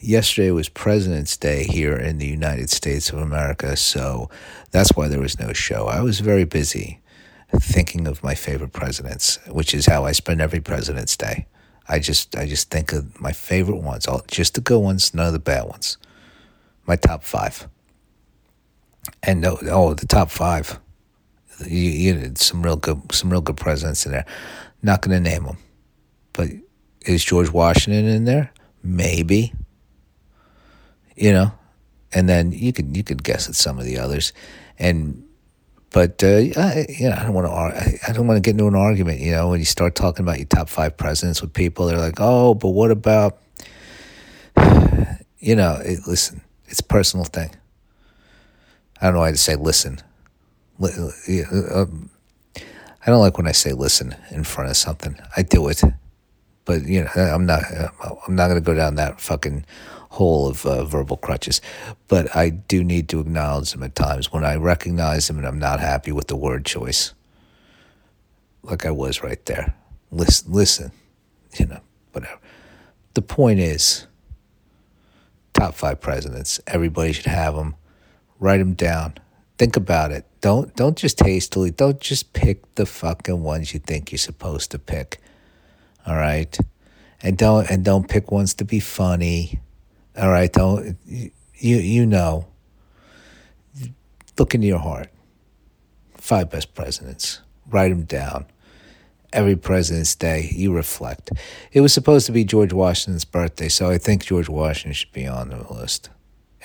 yesterday was President's Day here in the United States of America, so that's why there was no show. I was very busy thinking of my favorite presidents, which is how I spend every President's Day. I just I just think of my favorite ones, all just the good ones, none of the bad ones. My top five. And oh, oh the top five. You, you some real good some real good presidents in there. Not going to name them, but is George Washington in there? Maybe. You know, and then you could you could guess at some of the others, and but uh, I, you know, I don't want to. I don't want to get into an argument. You know, when you start talking about your top five presidents with people, they're like, "Oh, but what about?" You know, it, listen, it's a personal thing. I don't know why to say listen. Um, I don't like when I say listen in front of something. I do it, but you know, I'm not. I'm not going to go down that fucking hole of uh, verbal crutches. But I do need to acknowledge them at times when I recognize them and I'm not happy with the word choice. Like I was right there. Listen, listen, you know, whatever. The point is, top five presidents. Everybody should have them. Write them down. Think about it. Don't don't just hastily. Don't just pick the fucking ones you think you're supposed to pick. All right, and don't and don't pick ones to be funny. All right, don't you you know. Look into your heart. Five best presidents. Write them down. Every President's Day, you reflect. It was supposed to be George Washington's birthday, so I think George Washington should be on the list,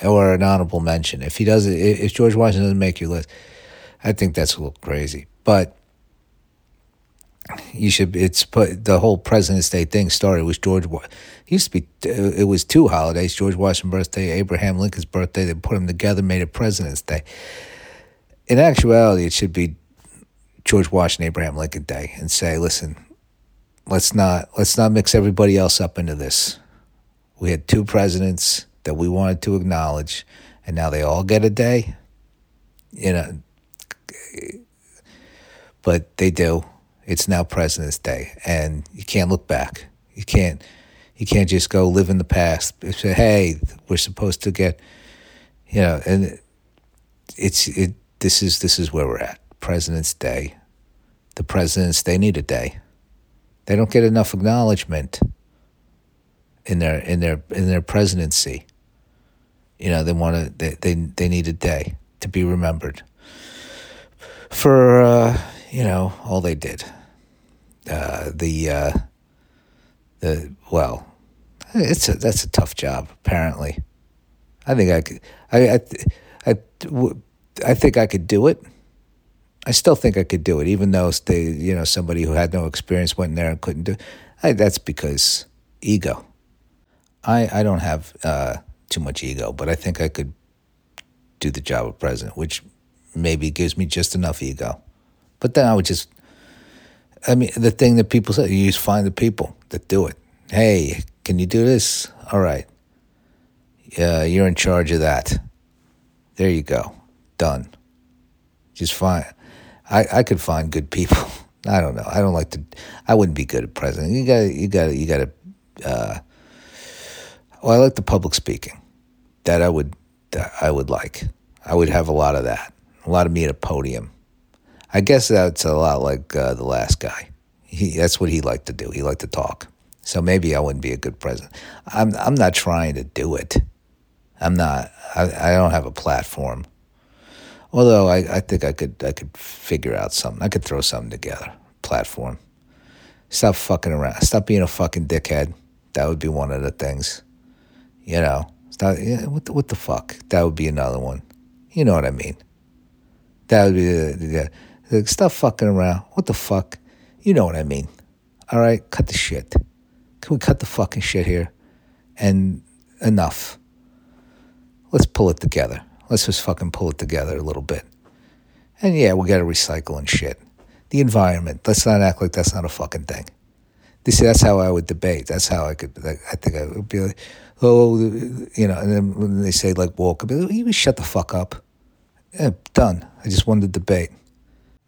or an honorable mention. If he doesn't, if George Washington doesn't make your list, I think that's a little crazy. But you should. It's put the whole President's Day thing started was George. Used to be. Uh, it was two holidays: George Washington's birthday, Abraham Lincoln's birthday. They put them together, made it President's Day. In actuality, it should be George Washington, Abraham Lincoln Day, and say, "Listen, let's not let's not mix everybody else up into this. We had two presidents that we wanted to acknowledge, and now they all get a day. You know, but they do." It's now President's Day, and you can't look back. You can't. You can't just go live in the past. Say, hey, we're supposed to get, you know, and it's it. This is this is where we're at. President's Day. The presidents they need a day. They don't get enough acknowledgement in their in their in their presidency. You know, they want to. They, they they need a day to be remembered for. Uh, you know, all they did. Uh, the uh, the well, it's a that's a tough job. Apparently, I think I could. I I I, I think I could do it. I still think I could do it, even though they, you know, somebody who had no experience went in there and couldn't do. it. that's because ego. I I don't have uh, too much ego, but I think I could do the job of president, which maybe gives me just enough ego. But then I would just, I mean, the thing that people say, you just find the people that do it. Hey, can you do this? All right. Yeah, you're in charge of that. There you go. Done. Just fine. I, I could find good people. I don't know. I don't like to. I wouldn't be good at president. You got. You got. You got to. Uh, well, I like the public speaking. That I would. That I would like. I would have a lot of that. A lot of me at a podium. I guess that's a lot like uh, the last guy. He, that's what he liked to do. He liked to talk. So maybe I wouldn't be a good president. I'm I'm not trying to do it. I'm not. I, I don't have a platform. Although I, I think I could I could figure out something. I could throw something together. Platform. Stop fucking around. Stop being a fucking dickhead. That would be one of the things. You know. Stop, yeah, what the, what the fuck? That would be another one. You know what I mean. That would be the, the like, stop fucking around. What the fuck? You know what I mean. All right, cut the shit. Can we cut the fucking shit here? And enough. Let's pull it together. Let's just fucking pull it together a little bit. And yeah, we got to recycle and shit. The environment. Let's not act like that's not a fucking thing. This, is that's how I would debate. That's how I could. I think I would be like, oh, you know. And then when they say like woke, I'd be like, you shut the fuck up. Yeah, done. I just wanted to debate.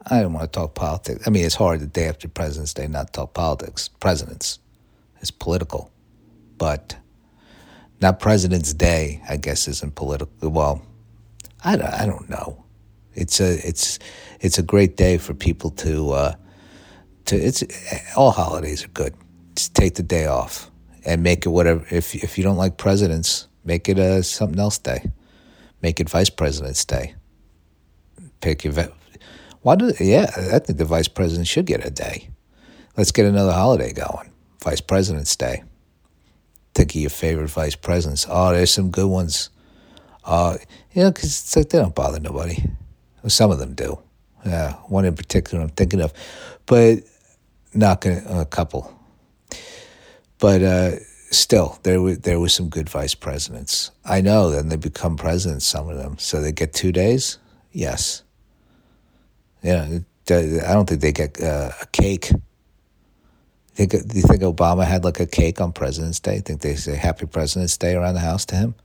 I don't want to talk politics. I mean, it's hard the day after President's Day not talk politics. Presidents, it's political, but not President's Day. I guess isn't political. Well, I don't, I don't know. It's a it's it's a great day for people to uh, to. It's all holidays are good. Just take the day off and make it whatever. If if you don't like presidents, make it a something else day. Make it Vice President's Day. Pick your. Why do? Yeah, I think the Vice President should get a day. Let's get another holiday going. Vice President's Day. Think of your favorite vice presidents. Oh, there's some good ones. Uh, you know, because it's like they don't bother nobody. Well, some of them do. Yeah, one in particular I'm thinking of, but not gonna, a couple. But uh, still, there were there were some good vice presidents. I know. Then they become presidents. Some of them, so they get two days. Yes. Yeah, I don't think they get uh, a cake. Think, do you think Obama had like a cake on President's Day? Think they say Happy President's Day around the house to him?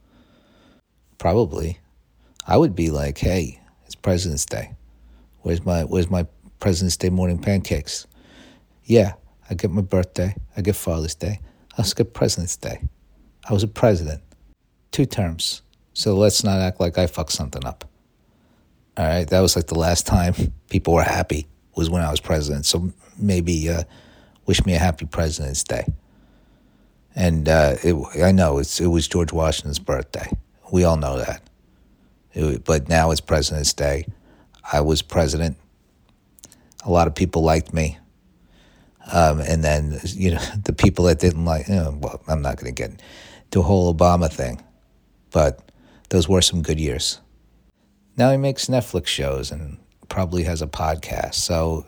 Probably. I would be like, hey, it's President's Day. Where's my Where's my President's Day morning pancakes? Yeah, I get my birthday. I get Father's Day. I also get President's Day. I was a president, two terms. So let's not act like I fucked something up. All right, that was like the last time people were happy was when I was president. So maybe uh, wish me a happy President's Day. And uh, it, I know it's, it was George Washington's birthday. We all know that. It, but now it's President's Day. I was president. A lot of people liked me. Um, and then, you know, the people that didn't like, you know, well, I'm not going to get into a whole Obama thing, but those were some good years. Now he makes Netflix shows and probably has a podcast. So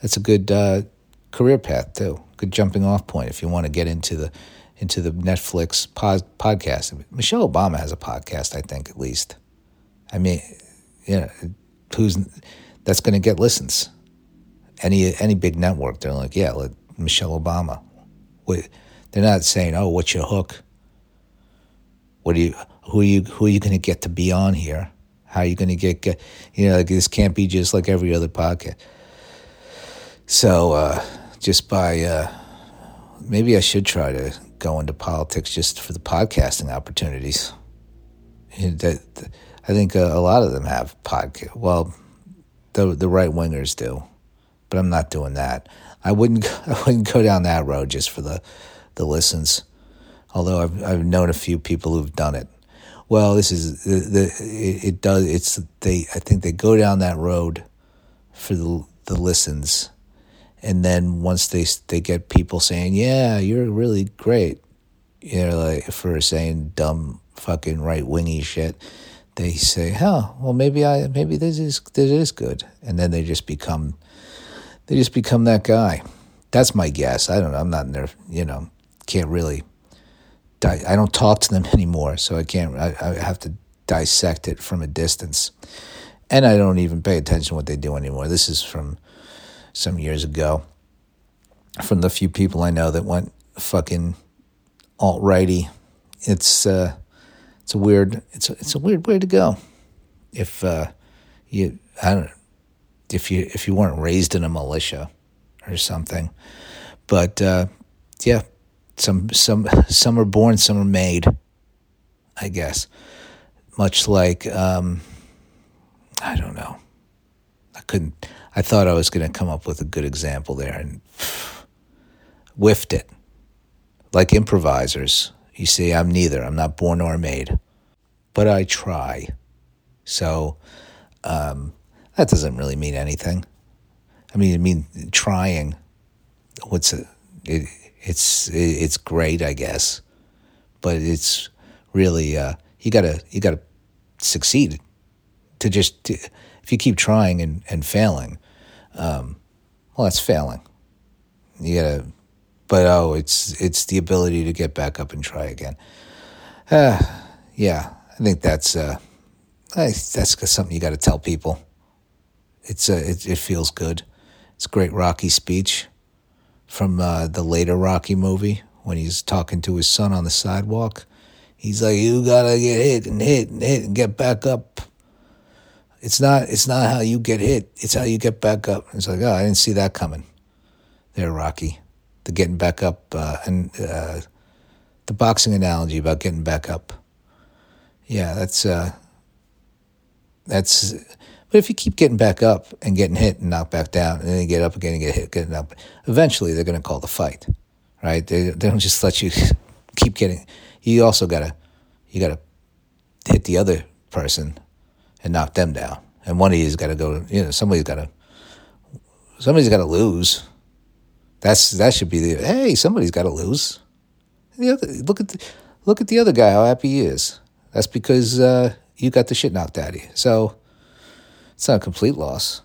that's a good uh, career path too. Good jumping off point if you want to get into the into the Netflix pod, podcast. Michelle Obama has a podcast, I think, at least. I mean, you know, who's that's going to get listens? Any any big network, they're like, yeah, let Michelle Obama. They're not saying, oh, what's your hook? What do you who are you who are you going to get to be on here? How are you going to get, you know like this can't be just like every other podcast. So uh, just by uh, maybe I should try to go into politics just for the podcasting opportunities. That I think a, a lot of them have podcast. Well, the the right wingers do, but I'm not doing that. I wouldn't I wouldn't go down that road just for the the listens. Although I've I've known a few people who've done it. Well, this is the, the it, does it's they I think they go down that road for the the listens and then once they they get people saying, "Yeah, you're really great," you know, like for saying dumb fucking right wingy shit, they say, "Huh, well maybe I maybe this is this is good," and then they just become they just become that guy. That's my guess. I don't know. I'm not in there. You know, can't really. I don't talk to them anymore, so I can't. I, I have to dissect it from a distance, and I don't even pay attention to what they do anymore. This is from some years ago from the few people I know that went fucking alt righty. It's uh, it's a weird it's a, it's a weird way to go. If uh, you I don't if you if you weren't raised in a militia or something, but uh, yeah, some some some are born, some are made. I guess, much like um, I don't know. I couldn't. I thought I was going to come up with a good example there and whiffed it. Like improvisers, you see, I'm neither. I'm not born or made, but I try. So um, that doesn't really mean anything. I mean, I mean trying. What's it? it it's it's great, I guess, but it's really uh, you gotta you gotta succeed to just to, if you keep trying and, and failing um, well, that's failing. You gotta, but oh, it's it's the ability to get back up and try again. Uh, yeah, I think that's uh, that's something you got to tell people. It's uh, it, it feels good. It's a great Rocky speech from uh, the later Rocky movie when he's talking to his son on the sidewalk. He's like, "You gotta get hit and hit and hit and get back up." It's not it's not how you get hit. It's how you get back up. It's like, oh, I didn't see that coming. There, Rocky. The getting back up uh, and uh, the boxing analogy about getting back up. Yeah, that's uh, that's. But if you keep getting back up and getting hit and knocked back down, and then you get up again and get hit, getting up, eventually they're going to call the fight, right? They they don't just let you keep getting. You also gotta you gotta hit the other person and knock them down, and one of you's got to go. You know, somebody's got to somebody's got to lose. That's that should be the hey. Somebody's got to lose. The other look at the, look at the other guy. How happy he is. That's because uh, you got the shit knocked out of you. So it's not a complete loss.